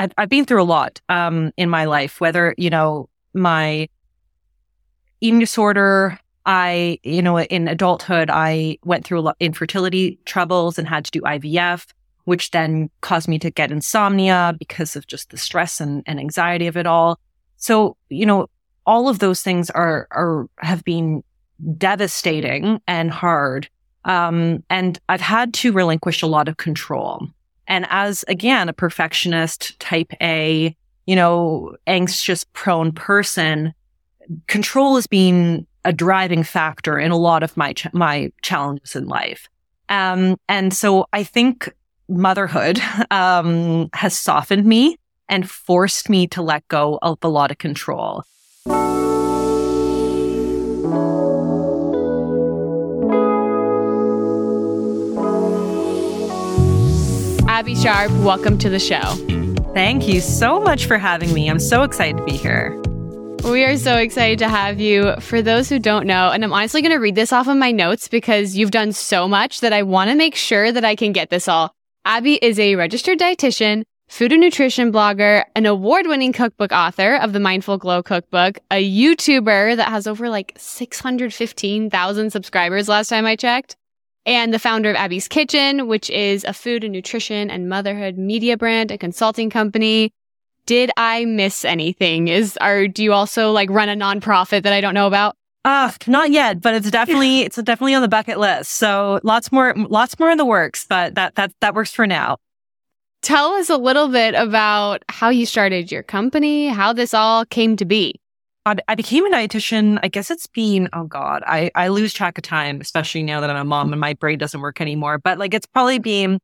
I've, I've been through a lot, um, in my life, whether, you know, my eating disorder, I, you know, in adulthood, I went through a lot infertility troubles and had to do IVF, which then caused me to get insomnia because of just the stress and, and anxiety of it all. So, you know, all of those things are, are, have been devastating and hard. Um, and I've had to relinquish a lot of control. And as again, a perfectionist type A, you know, anxious prone person, control has been a driving factor in a lot of my, ch- my challenges in life. Um, and so I think motherhood, um, has softened me and forced me to let go of a lot of control. Abbey Sharp, welcome to the show. Thank you so much for having me. I'm so excited to be here. We are so excited to have you. For those who don't know, and I'm honestly going to read this off of my notes because you've done so much that I want to make sure that I can get this all. Abbey is a registered dietitian, food and nutrition blogger, an award winning cookbook author of the Mindful Glow cookbook, a YouTuber that has over like 615,000 subscribers last time I checked, and the founder of Abbey's Kitchen, which is a food and nutrition and motherhood media brand, a consulting company. Did I miss anything? Is are do you also like run a nonprofit that I don't know about? Uh, not yet, but it's definitely it's definitely on the bucket list. So lots more lots more in the works, but that that that works for now. Tell us a little bit about how you started your company, how this all came to be. I became a dietitian. I guess it's been, oh God, I, I lose track of time, especially now that I'm a mom and my brain doesn't work anymore. But like it's probably been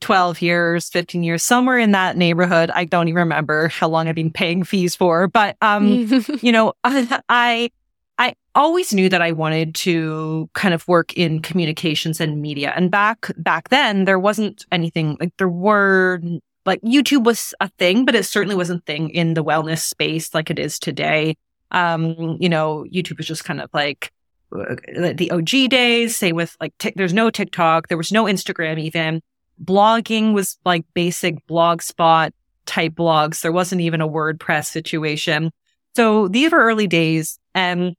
12 years, 15 years, somewhere in that neighborhood. I don't even remember how long I've been paying fees for. But, um, you know, I, I always knew that I wanted to kind of work in communications and media. And back, back then, there wasn't anything like there were like YouTube was a thing, but it certainly wasn't a thing in the wellness space like it is today. Um, you know, YouTube was just kind of like uh, the OG days, say with like, t- there's no TikTok, there was no Instagram even. Blogging was like basic blogspot type blogs. There wasn't even a WordPress situation. So these were early days. And,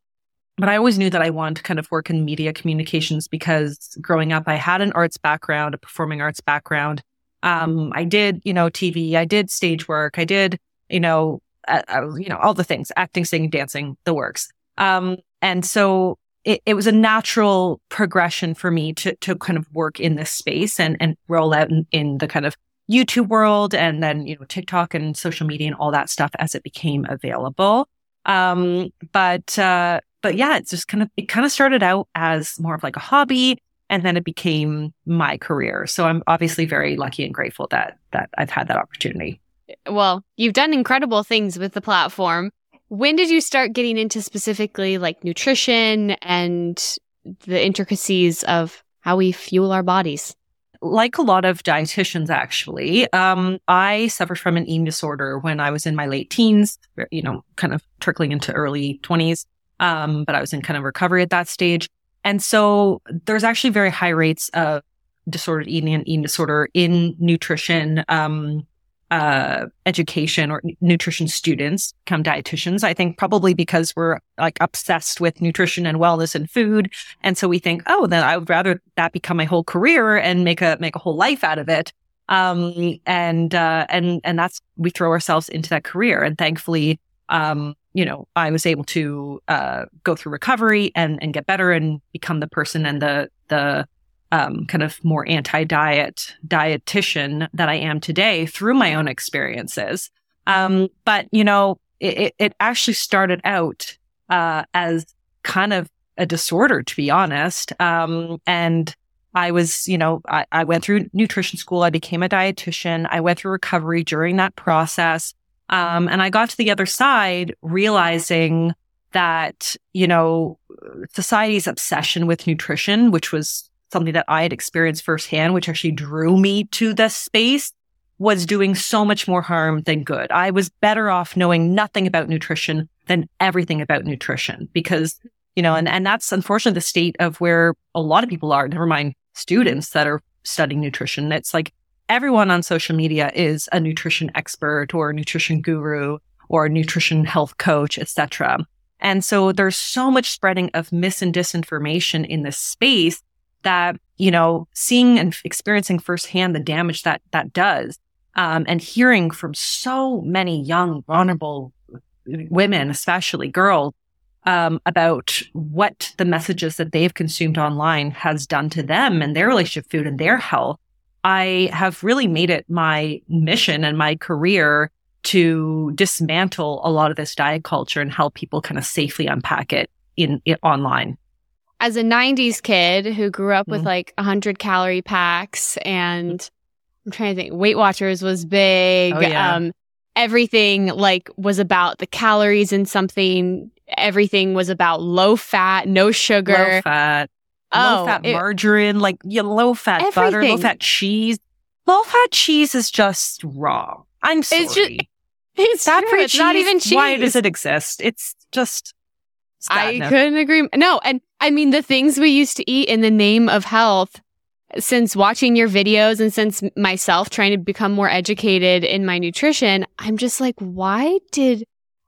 but I always knew that I wanted to kind of work in media communications because growing up, I had an arts background, a performing arts background. Um, I did, you know, TV, I did stage work, I did, you know, uh, you know, all the things, acting, singing, dancing, the works. Um, and so it, it, was a natural progression for me to, to kind of work in this space and, and roll out in, in the kind of YouTube world and then, you know, TikTok and social media and all that stuff as it became available. Um, but, uh, but yeah, it's just kind of, it kind of started out as more of like a hobby and then it became my career. So I'm obviously very lucky and grateful that, that I've had that opportunity well, you've done incredible things with the platform. When did you start getting into specifically like nutrition and the intricacies of how we fuel our bodies? Like a lot of dietitians, actually, um, I suffered from an eating disorder when I was in my late teens, you know, kind of trickling into early 20s. Um, but I was in kind of recovery at that stage. And so there's actually very high rates of disordered eating and eating disorder in nutrition, um, uh, education or nutrition students become dietitians. I think probably because we're like obsessed with nutrition and wellness and food. And so we think, oh, then I would rather that become my whole career and make a, make a whole life out of it. Um, and, uh, and, and that's, we throw ourselves into that career. And thankfully, um, you know, I was able to, uh, go through recovery and, and get better and become the person and the, the, um, kind of more anti-diet dietitian that I am today through my own experiences. Um, but you know, it, it actually started out uh, as kind of a disorder, to be honest. Um, and I was, you know, I, I, went through nutrition school. I became a dietitian. I went through recovery during that process. Um, and I got to the other side realizing that, you know, society's obsession with nutrition, which was something that I had experienced firsthand, which actually drew me to this space, was doing so much more harm than good. I was better off knowing nothing about nutrition than everything about nutrition because, you know, and, and that's unfortunately the state of where a lot of people are, never mind students that are studying nutrition. It's like everyone on social media is a nutrition expert or a nutrition guru or a nutrition health coach, etc. And so there's so much spreading of mis and disinformation in this space that, you know, seeing and experiencing firsthand the damage that that does, um, and hearing from so many young, vulnerable women, especially girls, um, about what the messages that they've consumed online has done to them and their relationship food and their health. I have really made it my mission and my career to dismantle a lot of this diet culture and help people kind of safely unpack it in, in online. As a 90s kid who grew up mm-hmm. with like 100 calorie packs and I'm trying to think Weight Watchers was big. Oh, yeah. um, everything like was about the calories in something. Everything was about low fat, no sugar. Low fat. Oh, low fat it, margarine, like yeah, low fat everything. butter, low fat cheese. Low fat cheese is just wrong. I'm sorry. It's, just, it's true. It's not even cheese. Why does it exist? It's just. I couldn't agree. No, and I mean the things we used to eat in the name of health since watching your videos and since myself trying to become more educated in my nutrition, I'm just like, why did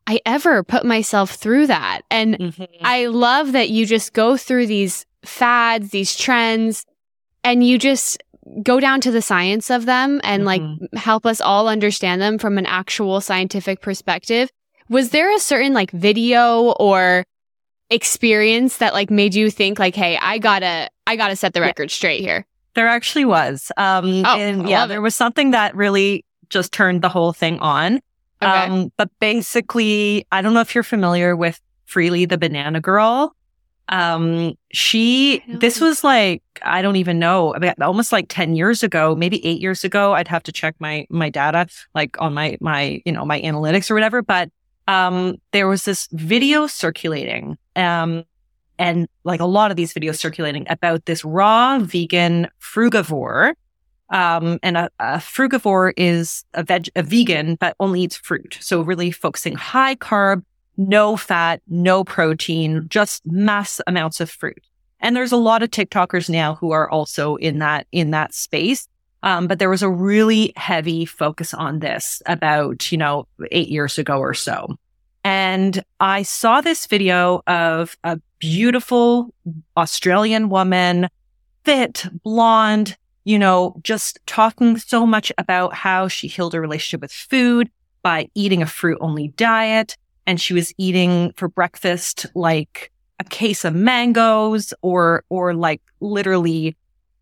I ever put myself through that? And mm-hmm. I love that you just go through these fads, these trends, and you just go down to the science of them and mm-hmm. like help us all understand them from an actual scientific perspective. Was there a certain like video or experience that like made you think like, Hey, I gotta, I gotta set the record yeah. straight here? There actually was. Um, oh, and yeah, there was something that really just turned the whole thing on. Okay. Um, but basically, I don't know if you're familiar with Freelee the Banana Girl. Um, she, this was like, I don't even know, almost like 10 years ago, maybe eight years ago. I'd have to check my, my data, like on my, my, you know, my analytics or whatever. But, um, there was this video circulating, um, and like a lot of these videos circulating about this raw vegan frugivore. Um, and a, a, frugivore is a veg, a vegan, but only eats fruit. So really focusing high carb, no fat, no protein, just mass amounts of fruit. And there's a lot of TikTokers now who are also in that, in that space. Um, but there was a really heavy focus on this about, you know, eight years ago or so. And I saw this video of a beautiful Australian woman, fit, blonde, you know, just talking so much about how she healed her relationship with food by eating a fruit only diet. And she was eating for breakfast like a case of mangoes or, or like literally,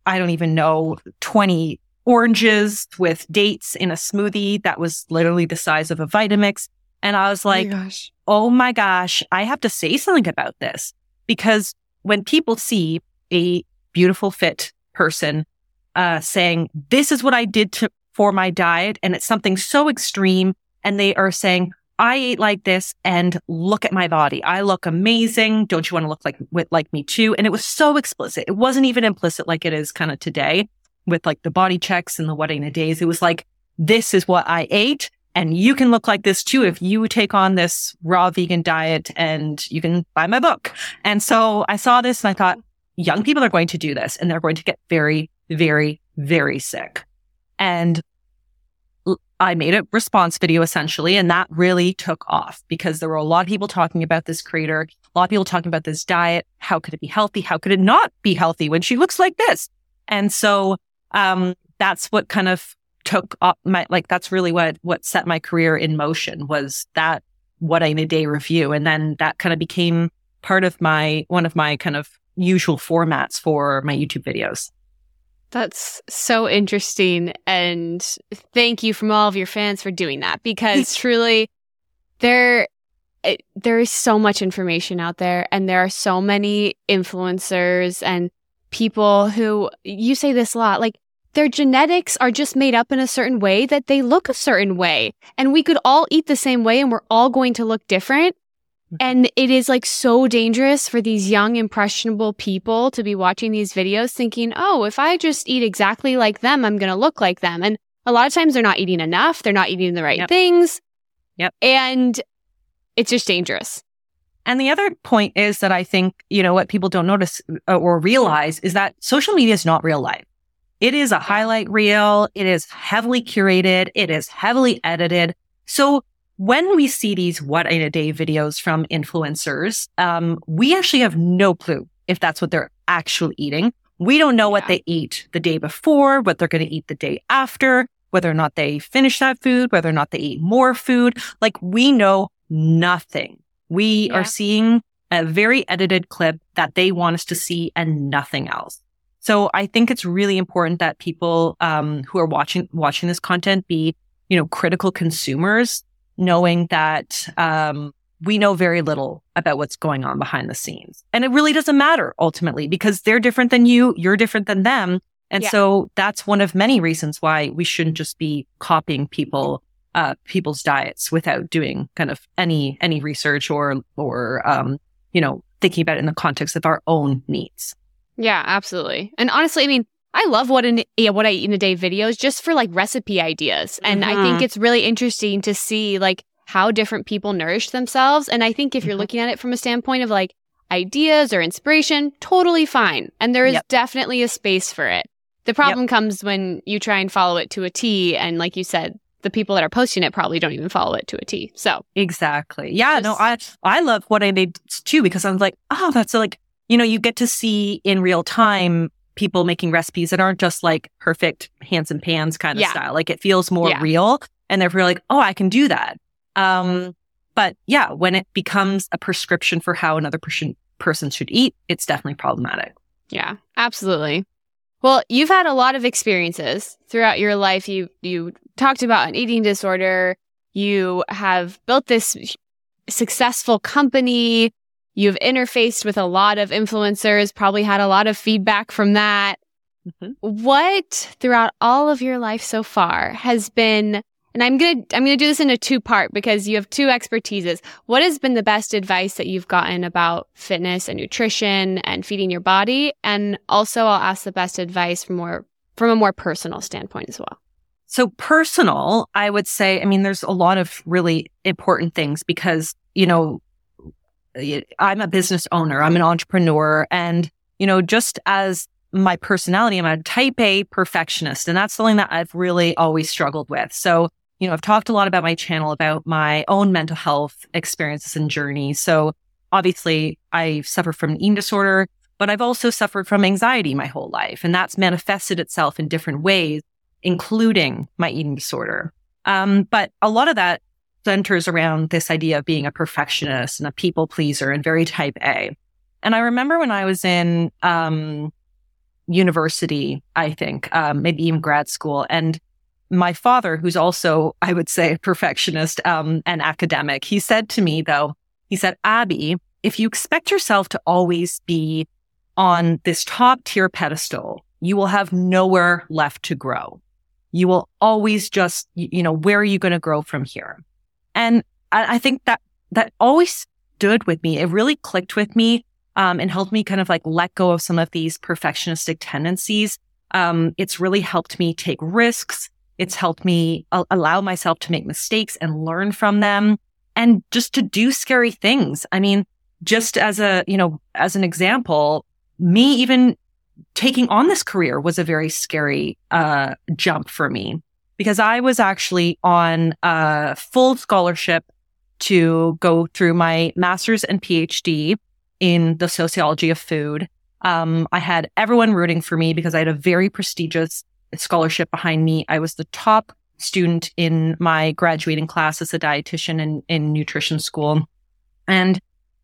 I don't even know, 20 oranges with dates in a smoothie that was literally the size of a Vitamix. And I was like, oh my, oh my gosh, I have to say something about this because when people see a beautiful fit person uh, saying, this is what I did to, for my diet, and it's something so extreme, and they are saying, I ate like this and look at my body. I look amazing. Don't you want to look like, like me too? And it was so explicit. It wasn't even implicit like it is kind of today with like the body checks and the wedding of days. It was like, this is what I ate. And you can look like this too if you take on this raw vegan diet and you can buy my book. And so I saw this and I thought, young people are going to do this and they're going to get very, very, very sick. And I made a response video essentially, and that really took off because there were a lot of people talking about this creator, a lot of people talking about this diet. How could it be healthy? How could it not be healthy when she looks like this? And so, um, that's what kind of took up my, like, that's really what, what set my career in motion was that what I in a day review. And then that kind of became part of my, one of my kind of usual formats for my YouTube videos. That's so interesting. And thank you from all of your fans for doing that because truly there, it, there is so much information out there and there are so many influencers and people who you say this a lot, like their genetics are just made up in a certain way that they look a certain way. And we could all eat the same way and we're all going to look different. And it is like so dangerous for these young, impressionable people to be watching these videos thinking, oh, if I just eat exactly like them, I'm going to look like them. And a lot of times they're not eating enough. They're not eating the right yep. things. Yep. And it's just dangerous. And the other point is that I think, you know, what people don't notice uh, or realize is that social media is not real life It is a highlight reel. It is heavily curated. It is heavily edited. So when we see these what in a day videos from influencers, um, we actually have no clue if that's what they're actually eating. We don't know yeah. what they eat the day before, what they're going to eat the day after, whether or not they finish that food, whether or not they eat more food. Like we know nothing. We yeah. are seeing a very edited clip that they want us to see and nothing else. So I think it's really important that people um, who are watching watching this content be, you know, critical consumers, knowing that um, we know very little about what's going on behind the scenes, and it really doesn't matter ultimately because they're different than you, you're different than them, and yeah. so that's one of many reasons why we shouldn't just be copying people uh, people's diets without doing kind of any any research or or um, you know thinking about it in the context of our own needs. Yeah, absolutely. And honestly, I mean, I love what in yeah, what I eat in a day videos just for like recipe ideas. And mm-hmm. I think mm-hmm. it's really interesting to see like how different people nourish themselves. And I think if you're mm-hmm. looking at it from a standpoint of like ideas or inspiration, totally fine. And there is yep. definitely a space for it. The problem yep. comes when you try and follow it to a T. And like you said, the people that are posting it probably don't even follow it to a T. So exactly. Yeah. Just, no, I, I love what I made too, because I'm like, oh, that's like you know, you get to see in real time people making recipes that aren't just like perfect hands and pans kind of yeah. style. Like it feels more yeah. real and therefore like, oh, I can do that. Um, but yeah, when it becomes a prescription for how another person person should eat, it's definitely problematic. Yeah, absolutely. Well, you've had a lot of experiences throughout your life. You you talked about an eating disorder. You have built this successful company. You've interfaced with a lot of influencers, probably had a lot of feedback from that. Mm-hmm. What throughout all of your life so far has been and I'm going to I'm going to do this in a two part because you have two expertises. What has been the best advice that you've gotten about fitness and nutrition and feeding your body? And also I'll ask the best advice from more from a more personal standpoint as well. So personal, I would say, I mean, there's a lot of really important things because, you know, I'm a business owner, I'm an entrepreneur. And, you know, just as my personality, I'm a type A perfectionist. And that's something that I've really always struggled with. So, you know, I've talked a lot about my channel about my own mental health experiences and journey. So obviously I suffer from an eating disorder, but I've also suffered from anxiety my whole life. And that's manifested itself in different ways, including my eating disorder. Um, but a lot of that centers around this idea of being a perfectionist and a people pleaser and very type A. And I remember when I was in um, university, I think, um, maybe even grad school, and my father, who's also, I would say, a perfectionist um, and academic, he said to me, though, he said, Abbey, if you expect yourself to always be on this top tier pedestal, you will have nowhere left to grow. You will always just, you know, where are you going to grow from here? And I, I, think that that always stood with me. It really clicked with me um, and helped me kind of like let go of some of these perfectionistic tendencies. Um, it's really helped me take risks. It's helped me a- allow myself to make mistakes and learn from them and just to do scary things. I mean, just as a, you know, as an example, me even taking on this career was a very scary uh, jump for me because I was actually on a full scholarship to go through my master's and PhD in the sociology of food. Um, I had everyone rooting for me because I had a very prestigious scholarship behind me. I was the top student in my graduating class as a dietitian in, in nutrition school. And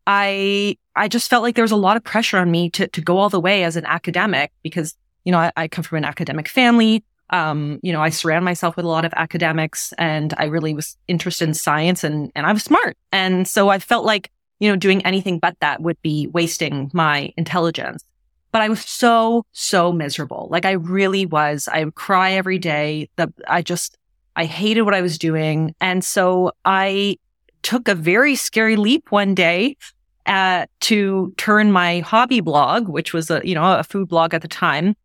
I, I just felt like there was a lot of pressure on me to, to go all the way as an academic because, you know, I, I come from an academic family. Um, you know, I surround myself with a lot of academics and I really was interested in science and, and I was smart. And so I felt like, you know, doing anything but that would be wasting my intelligence. But I was so, so miserable. Like I really was. I would cry every day. The, I just, I hated what I was doing. And so I took a very scary leap one day uh, to turn my hobby blog, which was a, you know, a food blog at the time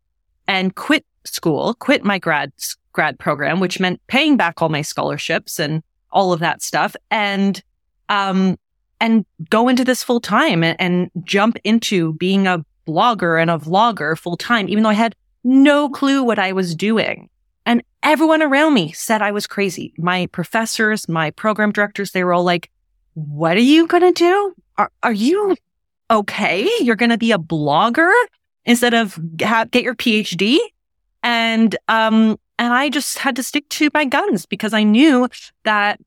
and quit school, quit my grad grad program, which meant paying back all my scholarships and all of that stuff, and um, and go into this full time and, and jump into being a blogger and a vlogger full time, even though I had no clue what I was doing. And everyone around me said I was crazy. My professors, my program directors, they were all like, what are you going to do? Are, are you okay? You're going to be a blogger instead of ha- get your PhD? And, um, and I just had to stick to my guns because I knew that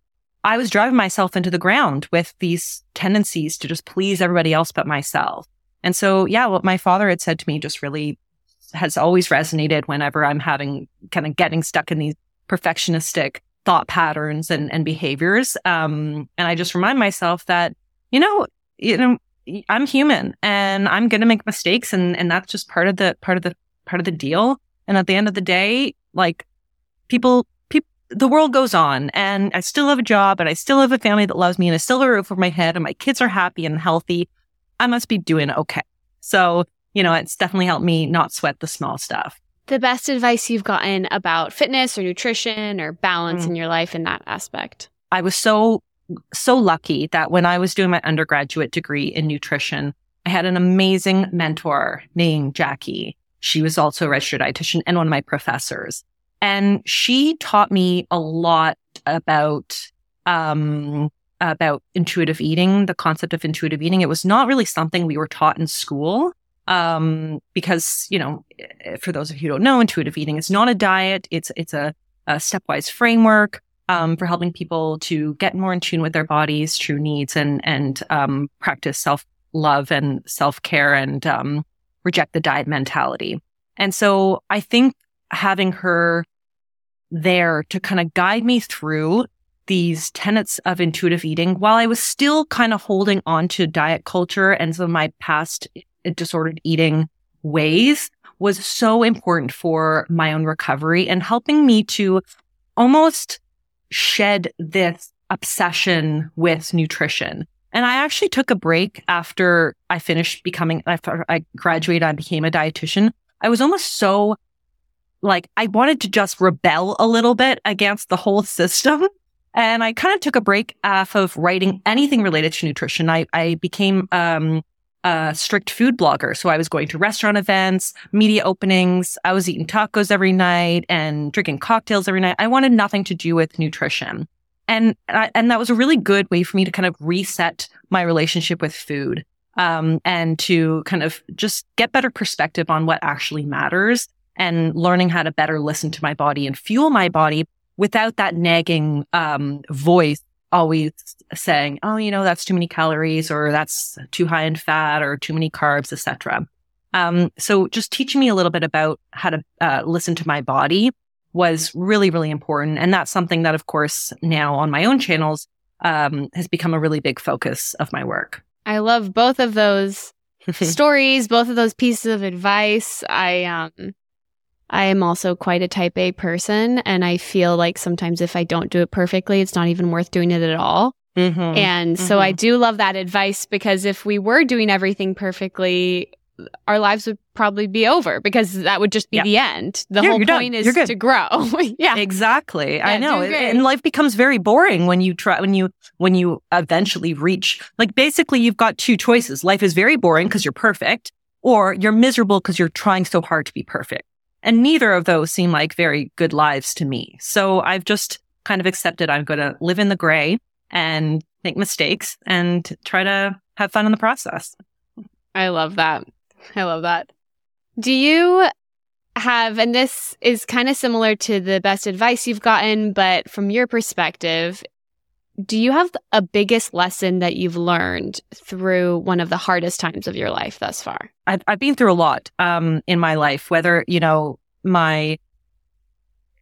I was driving myself into the ground with these tendencies to just please everybody else but myself. And so, yeah, what my father had said to me just really has always resonated whenever I'm having kind of getting stuck in these perfectionistic thought patterns and, and behaviors. Um, and I just remind myself that, you know, you know, I'm human and I'm going to make mistakes and, and that's just part of the, part of the, part of the deal. And at the end of the day, like people, people, the world goes on and I still have a job and I still have a family that loves me and I still have a roof over my head and my kids are happy and healthy. I must be doing okay. So, you know, it's definitely helped me not sweat the small stuff. The best advice you've gotten about fitness or nutrition or balance mm. in your life in that aspect? I was so, so lucky that when I was doing my undergraduate degree in nutrition, I had an amazing mentor named Jackie. She was also a registered dietitian and one of my professors. And she taught me a lot about, um, about intuitive eating, the concept of intuitive eating. It was not really something we were taught in school. Um, because, you know, for those of you who don't know, intuitive eating is not a diet. It's, it's a, a stepwise framework, um, for helping people to get more in tune with their bodies, true needs and, and, um, practice self love and self care and, um, reject the diet mentality. And so I think having her there to kind of guide me through these tenets of intuitive eating while I was still kind of holding on to diet culture and some of my past disordered eating ways was so important for my own recovery and helping me to almost shed this obsession with nutrition. And I actually took a break after I finished becoming, after I graduated, I became a dietitian. I was almost so like, I wanted to just rebel a little bit against the whole system. And I kind of took a break off of writing anything related to nutrition. I, I became, um, a strict food blogger. So I was going to restaurant events, media openings. I was eating tacos every night and drinking cocktails every night. I wanted nothing to do with nutrition. And, and that was a really good way for me to kind of reset my relationship with food. Um, and to kind of just get better perspective on what actually matters and learning how to better listen to my body and fuel my body without that nagging, um, voice always saying, oh, you know, that's too many calories or that's too high in fat or too many carbs, etc. Um, so just teaching me a little bit about how to uh, listen to my body was really, really important. And that's something that, of course, now on my own channels, um, has become a really big focus of my work. I love both of those stories, both of those pieces of advice. I, um, I am also quite a type A person. And I feel like sometimes if I don't do it perfectly, it's not even worth doing it at all. Mm-hmm. And mm-hmm. so I mm-hmm. do love that advice because if we were doing everything perfectly, our lives would probably be over because that would just be yeah. the end. The whole point is to grow. yeah. Exactly. Yeah, I know. And life becomes very boring when you try when you when you eventually reach like basically you've got two choices. Life is very boring because you're perfect or you're miserable because you're trying so hard to be perfect. And neither of those seem like very good lives to me. So I've just kind of accepted I'm going to live in the gray and make mistakes and try to have fun in the process. I love that. I love that. Do you have, and this is kind of similar to the best advice you've gotten, but from your perspective, do you have a biggest lesson that you've learned through one of the hardest times of your life thus far? I've, I've been through a lot um, in my life, whether, you know, my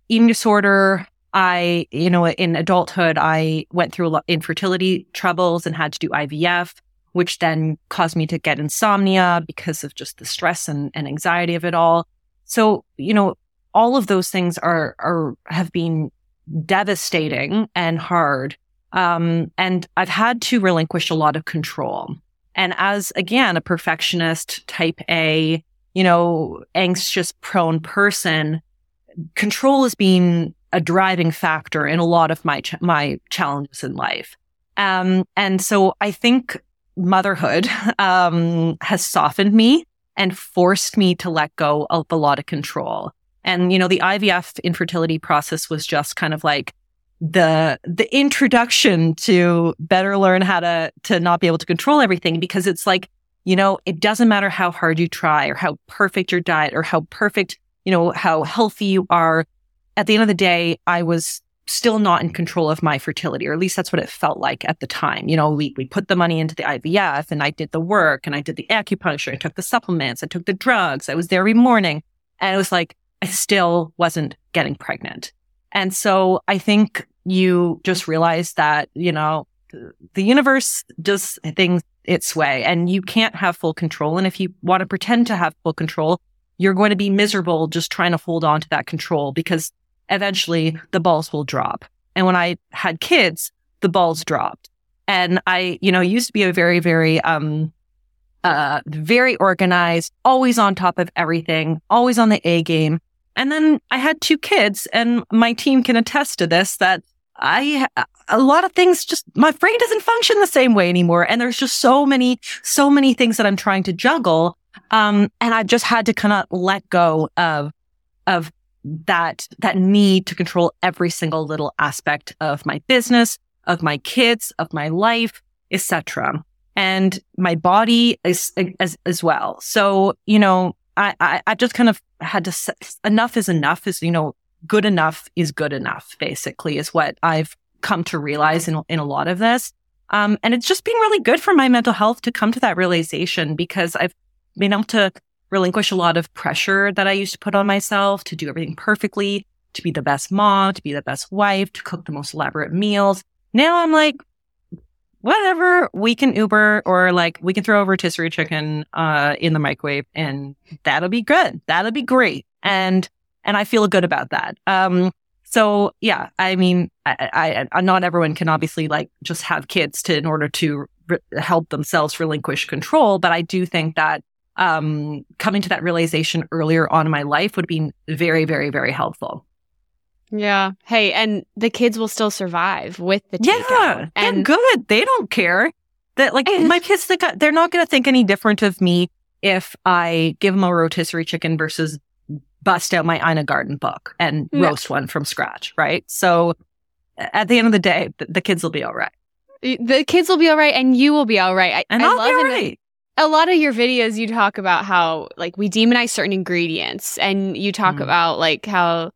eating disorder, I, you know, in adulthood, I went through a lot infertility troubles and had to do IVF, which then caused me to get insomnia because of just the stress and, and anxiety of it all. So, you know, all of those things are, are, have been devastating and hard. Um, and I've had to relinquish a lot of control. And as again, a perfectionist type A, you know, anxious prone person, control has been a driving factor in a lot of my, ch- my challenges in life. Um, and so I think motherhood, um, has softened me and forced me to let go of a lot of control. And, you know, the IVF infertility process was just kind of like the, the introduction to better learn how to, to not be able to control everything because it's like, you know, it doesn't matter how hard you try or how perfect your diet or how perfect, you know, how healthy you are. At the end of the day, I was still not in control of my fertility, or at least that's what it felt like at the time. You know, we, we put the money into the IVF and I did the work and I did the acupuncture. I took the supplements. I took the drugs. I was there every morning. And it was like, I still wasn't getting pregnant. And so I think you just realize that, you know, the universe does things its way and you can't have full control. And if you want to pretend to have full control, you're going to be miserable just trying to hold on to that control because eventually the balls will drop. And when I had kids, the balls dropped. And I, you know, used to be a very, very, um, uh, very organized, always on top of everything, always on the A game. And then I had two kids and my team can attest to this that I, a lot of things just, my brain doesn't function the same way anymore. And there's just so many, so many things that I'm trying to juggle. Um, and I just had to kind of let go of, of that, that need to control every single little aspect of my business, of my kids, of my life, etc. And my body is as, as well. So, you know, I, I, I just kind of had to, enough is enough is, you know, good enough is good enough, basically, is what I've come to realize in, in a lot of this. Um, and it's just been really good for my mental health to come to that realization because I've been able to relinquish a lot of pressure that I used to put on myself to do everything perfectly, to be the best mom, to be the best wife, to cook the most elaborate meals. Now I'm like, whatever, we can Uber or like we can throw a rotisserie chicken uh, in the microwave and that'll be good. That'll be great. And and I feel good about that. Um, so yeah, I mean, I, I, not everyone can obviously like just have kids to in order to re- help themselves relinquish control, but I do think that um, coming to that realization earlier on in my life would be very, very, very helpful. Yeah. Hey, and the kids will still survive with the takeout. Yeah, and they're good. They don't care that like my kids. They're not going to think any different of me if I give them a rotisserie chicken versus bust out my Ina Garten book and roast one from scratch. Right. So at the end of the day, the, the, kids will be all right. The kids will be all right, and you will be all right. I, and I I'll love be all right a lot of your videos you talk about how like we demonize certain ingredients and you talk mm. about like how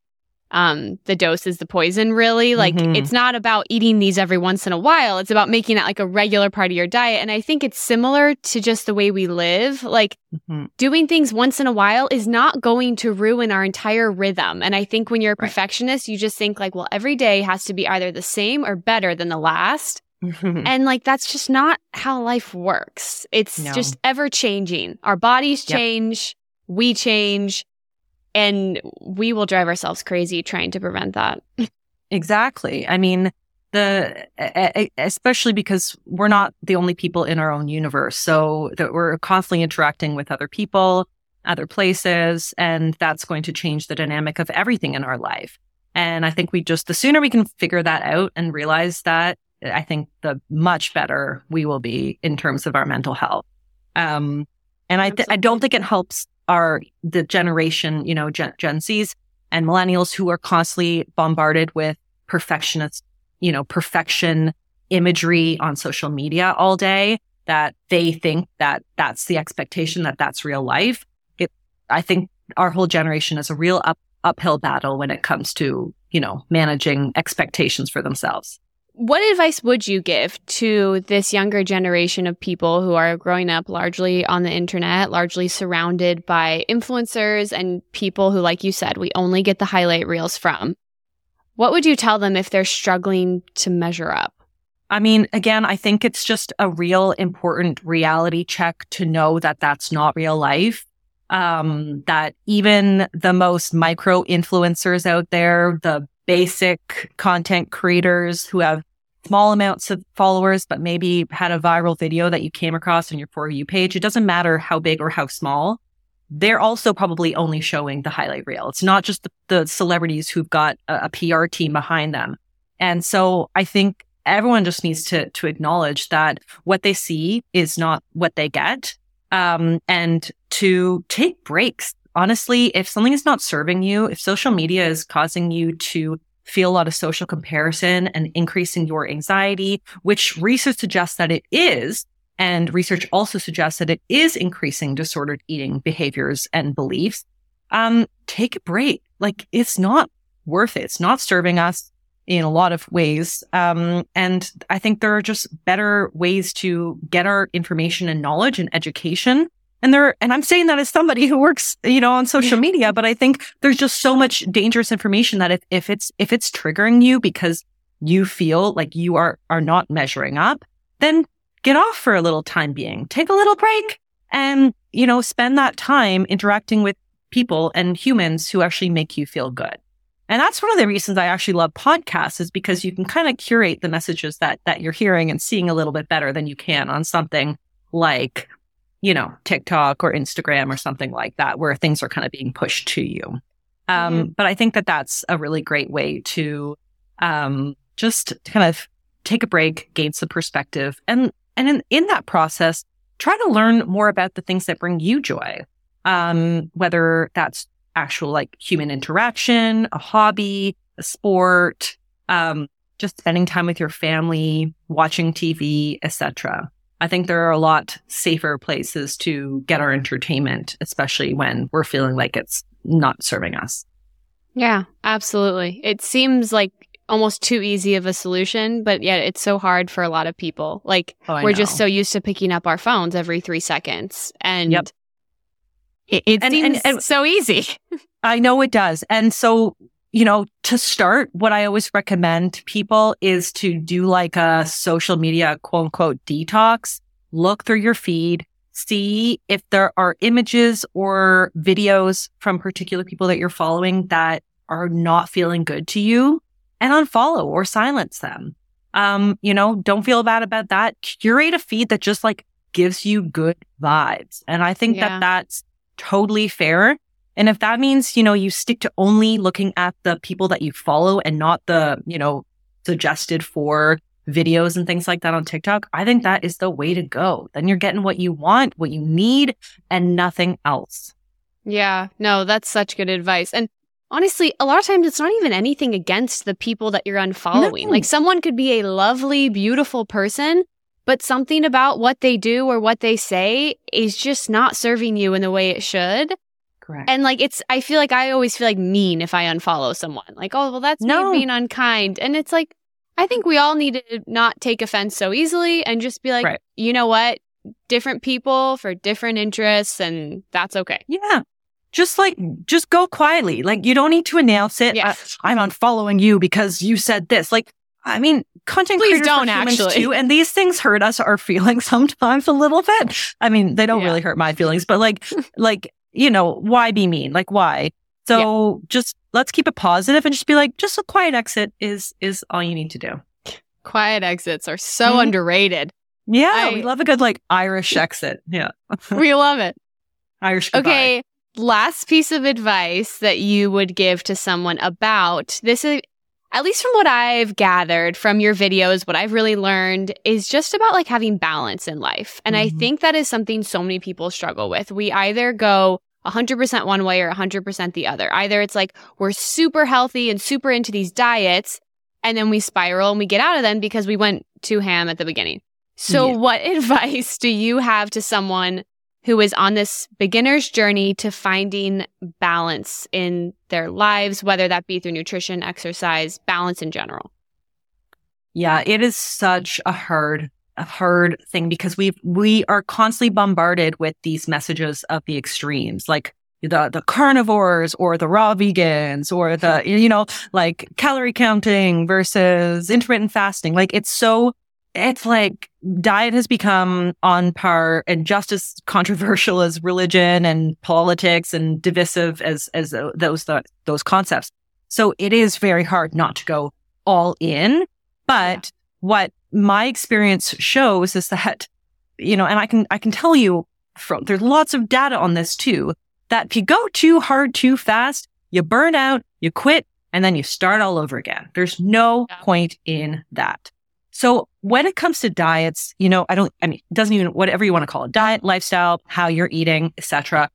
um the dose is the poison really like mm-hmm. it's not about eating these every once in a while it's about making it like a regular part of your diet and i think it's similar to just the way we live like mm-hmm. doing things once in a while is not going to ruin our entire rhythm and i think when you're a perfectionist right. you just think like well every day has to be either the same or better than the last and like that's just not how life works. It's no. just ever changing. Our bodies change, yep. we change, and we will drive ourselves crazy trying to prevent that. exactly. I mean, the especially because we're not the only people in our own universe. So that we're constantly interacting with other people, other places, and that's going to change the dynamic of everything in our life. And I think we just the sooner we can figure that out and realize that I think the much better we will be in terms of our mental health. Um, and I, th- I don't think it helps our, the generation, you know, Gen, Gen Zs and millennials who are constantly bombarded with perfectionist, you know, perfection imagery on social media all day that they think that that's the expectation that that's real life. It, I think our whole generation is a real up, uphill battle when it comes to, you know, managing expectations for themselves. What advice would you give to this younger generation of people who are growing up largely on the internet, largely surrounded by influencers and people who, like you said, we only get the highlight reels from? What would you tell them if they're struggling to measure up? I mean, again, I think it's just a real important reality check to know that that's not real life. Um, that even the most micro influencers out there, the basic content creators who have small amounts of followers, but maybe had a viral video that you came across on your For You page. It doesn't matter how big or how small. They're also probably only showing the highlight reel. It's not just the, the celebrities who've got a, a PR team behind them. And so I think everyone just needs to, to acknowledge that what they see is not what they get. um, and to take breaks. Honestly, if something is not serving you, if social media is causing you to feel a lot of social comparison and increasing your anxiety, which research suggests that it is, and research also suggests that it is increasing disordered eating behaviors and beliefs, um, take a break. Like it's not worth it. It's not serving us in a lot of ways. Um, and I think there are just better ways to get our information and knowledge and education. And there, and I'm saying that as somebody who works, you know, on social media, but I think there's just so much dangerous information that if, if it's, if it's triggering you because you feel like you are, are not measuring up, then get off for a little time being, take a little break and, you know, spend that time interacting with people and humans who actually make you feel good. And that's one of the reasons I actually love podcasts is because you can kind of curate the messages that, that you're hearing and seeing a little bit better than you can on something like, you know, TikTok or Instagram or something like that, where things are kind of being pushed to you. Um, mm-hmm. But I think that that's a really great way to um, just kind of take a break, gain some perspective, and and in, in that process, try to learn more about the things that bring you joy. Um, whether that's actual like human interaction, a hobby, a sport, um, just spending time with your family, watching TV, etc. I think there are a lot safer places to get our entertainment, especially when we're feeling like it's not serving us. Yeah, absolutely. It seems like almost too easy of a solution, but yet it's so hard for a lot of people. Like oh, we're know. just so used to picking up our phones every three seconds. And yep. It, it and, seems and, and so easy. I know it does. And so, you know, to start, what I always recommend to people is to do like a social media quote unquote detox. Look through your feed, see if there are images or videos from particular people that you're following that are not feeling good to you and unfollow or silence them. Um, you know, don't feel bad about that. Curate a feed that just like gives you good vibes. And I think yeah. that that's totally fair. And if that means, you know, you stick to only looking at the people that you follow and not the, you know, suggested for videos and things like that on TikTok, I think that is the way to go. Then you're getting what you want, what you need, and nothing else. Yeah, no, that's such good advice. And honestly, a lot of times it's not even anything against the people that you're unfollowing. No. Like someone could be a lovely, beautiful person, but something about what they do or what they say is just not serving you in the way it should. Correct. And like it's, I feel like I always feel like mean if I unfollow someone. Like, oh, well, that's no. me being unkind. And it's like, I think we all need to not take offense so easily and just be like, right. you know what? Different people for different interests, and that's okay. Yeah. Just like, just go quietly. Like, you don't need to announce it. Uh, yeah. I'm unfollowing you because you said this. Like, I mean, content Please creators don't actually. Too, and these things hurt us our feelings sometimes a little bit. I mean, they don't yeah. really hurt my feelings, but like, like, you know, why be mean? Like, why? So yeah. just let's keep it positive and just be like, just a quiet exit is, is all you need to do. Quiet exits are so mm-hmm. underrated. Yeah. I, we love a good like Irish exit. Yeah. we love it. Irish. Goodbye. Okay. Last piece of advice that you would give to someone about this is at least from what I've gathered from your videos, what I've really learned is just about like having balance in life. And mm-hmm. I think that is something so many people struggle with. We either go 100% one way or 100% the other. Either it's like we're super healthy and super into these diets, and then we spiral and we get out of them because we went too ham at the beginning. So, yeah. what advice do you have to someone who is on this beginner's journey to finding balance in their lives, whether that be through nutrition, exercise, balance in general. Yeah, it is such a hard, a hard thing because we we are constantly bombarded with these messages of the extremes, like the the carnivores or the raw vegans or the you know like calorie counting versus intermittent fasting. Like it's so it's like diet has become on par and just as controversial as religion and politics and divisive as as those those concepts. So it is very hard not to go all in. But what my experience shows is that, you know, and I can I can tell you from there's lots of data on this too, that if you go too hard too fast, you burn out, you quit, and then you start all over again. There's no point in that. So when it comes to diets, you know, I don't, I mean, it doesn't even, whatever you want to call it, diet, lifestyle, how you're eating, etc.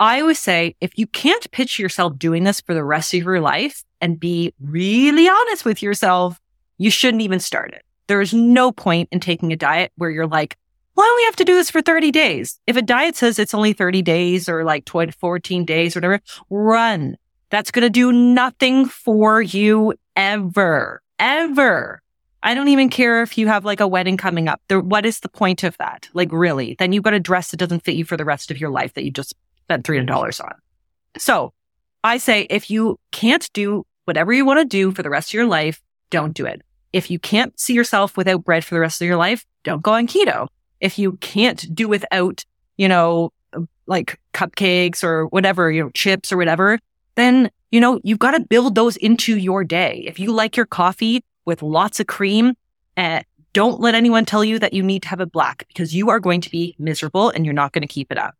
I always say, if you can't picture yourself doing this for the rest of your life and be really honest with yourself, you shouldn't even start it. There is no point in taking a diet where you're like, why do we have to do this for 30 days? If a diet says it's only 30 days or like 20, 14 days or whatever, run. That's going to do nothing for you ever, ever. I don't even care if you have like a wedding coming up. What is the point of that? Like, really? Then you've got a dress that doesn't fit you for the rest of your life that you just spent $300 on. So I say if you can't do whatever you want to do for the rest of your life, don't do it. If you can't see yourself without bread for the rest of your life, don't go on keto. If you can't do without, you know, like cupcakes or whatever, you know, chips or whatever, then, you know, you've got to build those into your day. If you like your coffee with lots of cream, uh, don't let anyone tell you that you need to have a black because you are going to be miserable and you're not going to keep it up.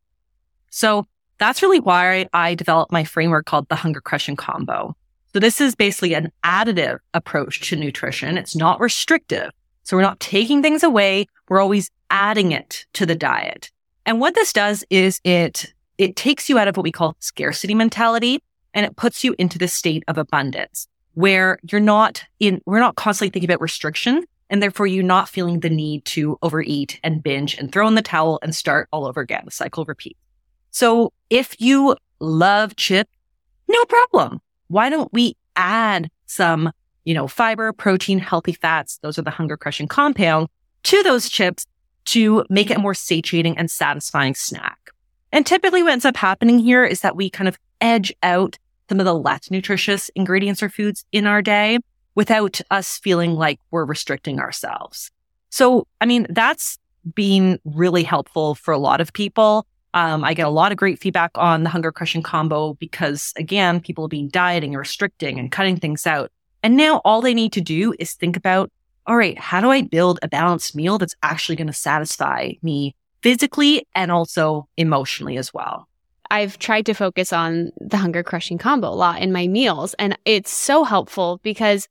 So that's really why I developed my framework called the hunger crushing combo. So this is basically an additive approach to nutrition. It's not restrictive. So we're not taking things away. We're always adding it to the diet. And what this does is it, it takes you out of what we call scarcity mentality and it puts you into the state of abundance where you're not in, we're not constantly thinking about restriction and therefore you're not feeling the need to overeat and binge and throw in the towel and start all over again. The cycle repeats. So if you love chip, no problem. Why don't we add some, you know, fiber, protein, healthy fats? Those are the hunger crushing compound to those chips to make it a more satiating and satisfying snack. And typically what ends up happening here is that we kind of edge out some of the less nutritious ingredients or foods in our day without us feeling like we're restricting ourselves. So, I mean, that's been really helpful for a lot of people. Um, I get a lot of great feedback on the hunger crushing combo because again, people have been dieting and restricting and cutting things out. And now all they need to do is think about, all right, how do I build a balanced meal that's actually going to satisfy me physically and also emotionally as well? I've tried to focus on the hunger crushing combo a lot in my meals and it's so helpful because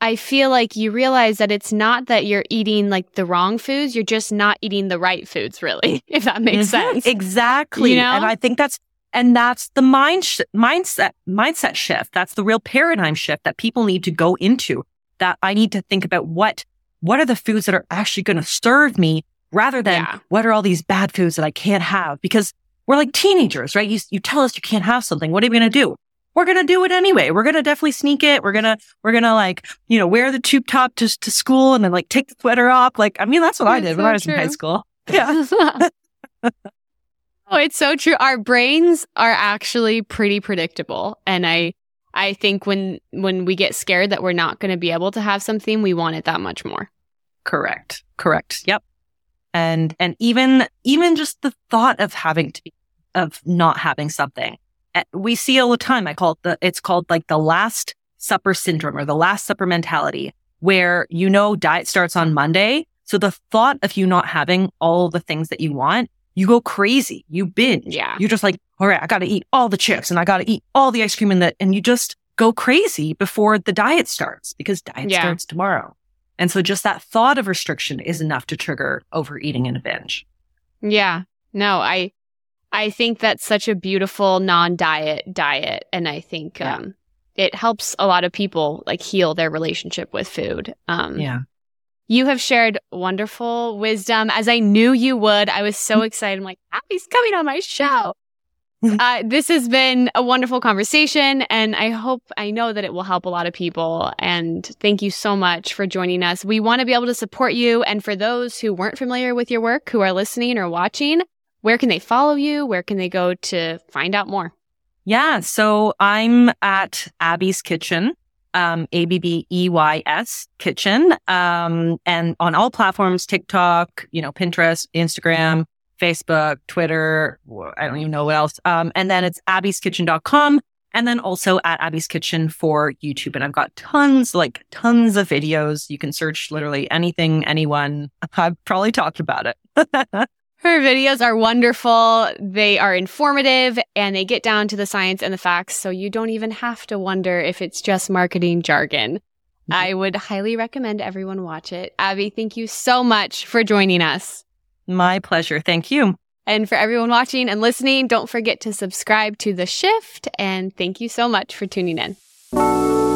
I feel like you realize that it's not that you're eating like the wrong foods, you're just not eating the right foods, really, if that makes mm-hmm. sense. Exactly. You know? And I think that's, and that's the mind sh- mindset, mindset shift. That's the real paradigm shift that people need to go into that I need to think about what, what are the foods that are actually going to serve me rather than yeah. what are all these bad foods that I can't have? Because we're like teenagers, right? You, you tell us you can't have something. What are we going to do? we're going to do it anyway. We're going to definitely sneak it. We're going to, we're going to like, you know, wear the tube top to, to school and then like take the sweater off. Like, I mean, that's what I did so when I was true. in high school. Yeah. oh, it's so true. Our brains are actually pretty predictable. And I, I think when, when we get scared that we're not going to be able to have something, we want it that much more. Correct. Correct. Yep. And, and even, even just the thought of having to be, of not having something Eh, we see all the time. I call it the, it's called like the last supper syndrome or the last supper mentality where, you know, diet starts on Monday. So the thought of you not having all the things that you want, you go crazy. You binge. Yeah. You're just like, all right, I got to eat all the chips and I got to eat all the ice cream and that, and you just go crazy before the diet starts because diet yeah. starts tomorrow. And so just that thought of restriction is enough to trigger overeating and a binge. Yeah. No, I, I think that's such a beautiful non-diet diet. And I think, yeah. um, it helps a lot of people like heal their relationship with food. Um, yeah. You have shared wonderful wisdom as I knew you would. I was so excited. I'm like, Abbey's coming on my show. uh, this has been a wonderful conversation and I hope, I know that it will help a lot of people. And thank you so much for joining us. We want to be able to support you. And for those who weren't familiar with your work, who are listening or watching, where can they follow you? Where can they go to find out more? Yeah. So I'm at Abbey's Kitchen, um, A B B E Y S Kitchen, um, and on all platforms, TikTok, you know, Pinterest, Instagram, Facebook, Twitter. I don't even know what else. Um, and then it's abbeyskitchen.com and then also at Abbey's Kitchen for YouTube. And I've got tons, like tons of videos. You can search literally anything, anyone. I've probably talked about it. Her videos are wonderful. They are informative and they get down to the science and the facts. So you don't even have to wonder if it's just marketing jargon. Mm-hmm. I would highly recommend everyone watch it. Abbey, thank you so much for joining us. My pleasure. Thank you. And for everyone watching and listening, don't forget to subscribe to The Shift. And thank you so much for tuning in.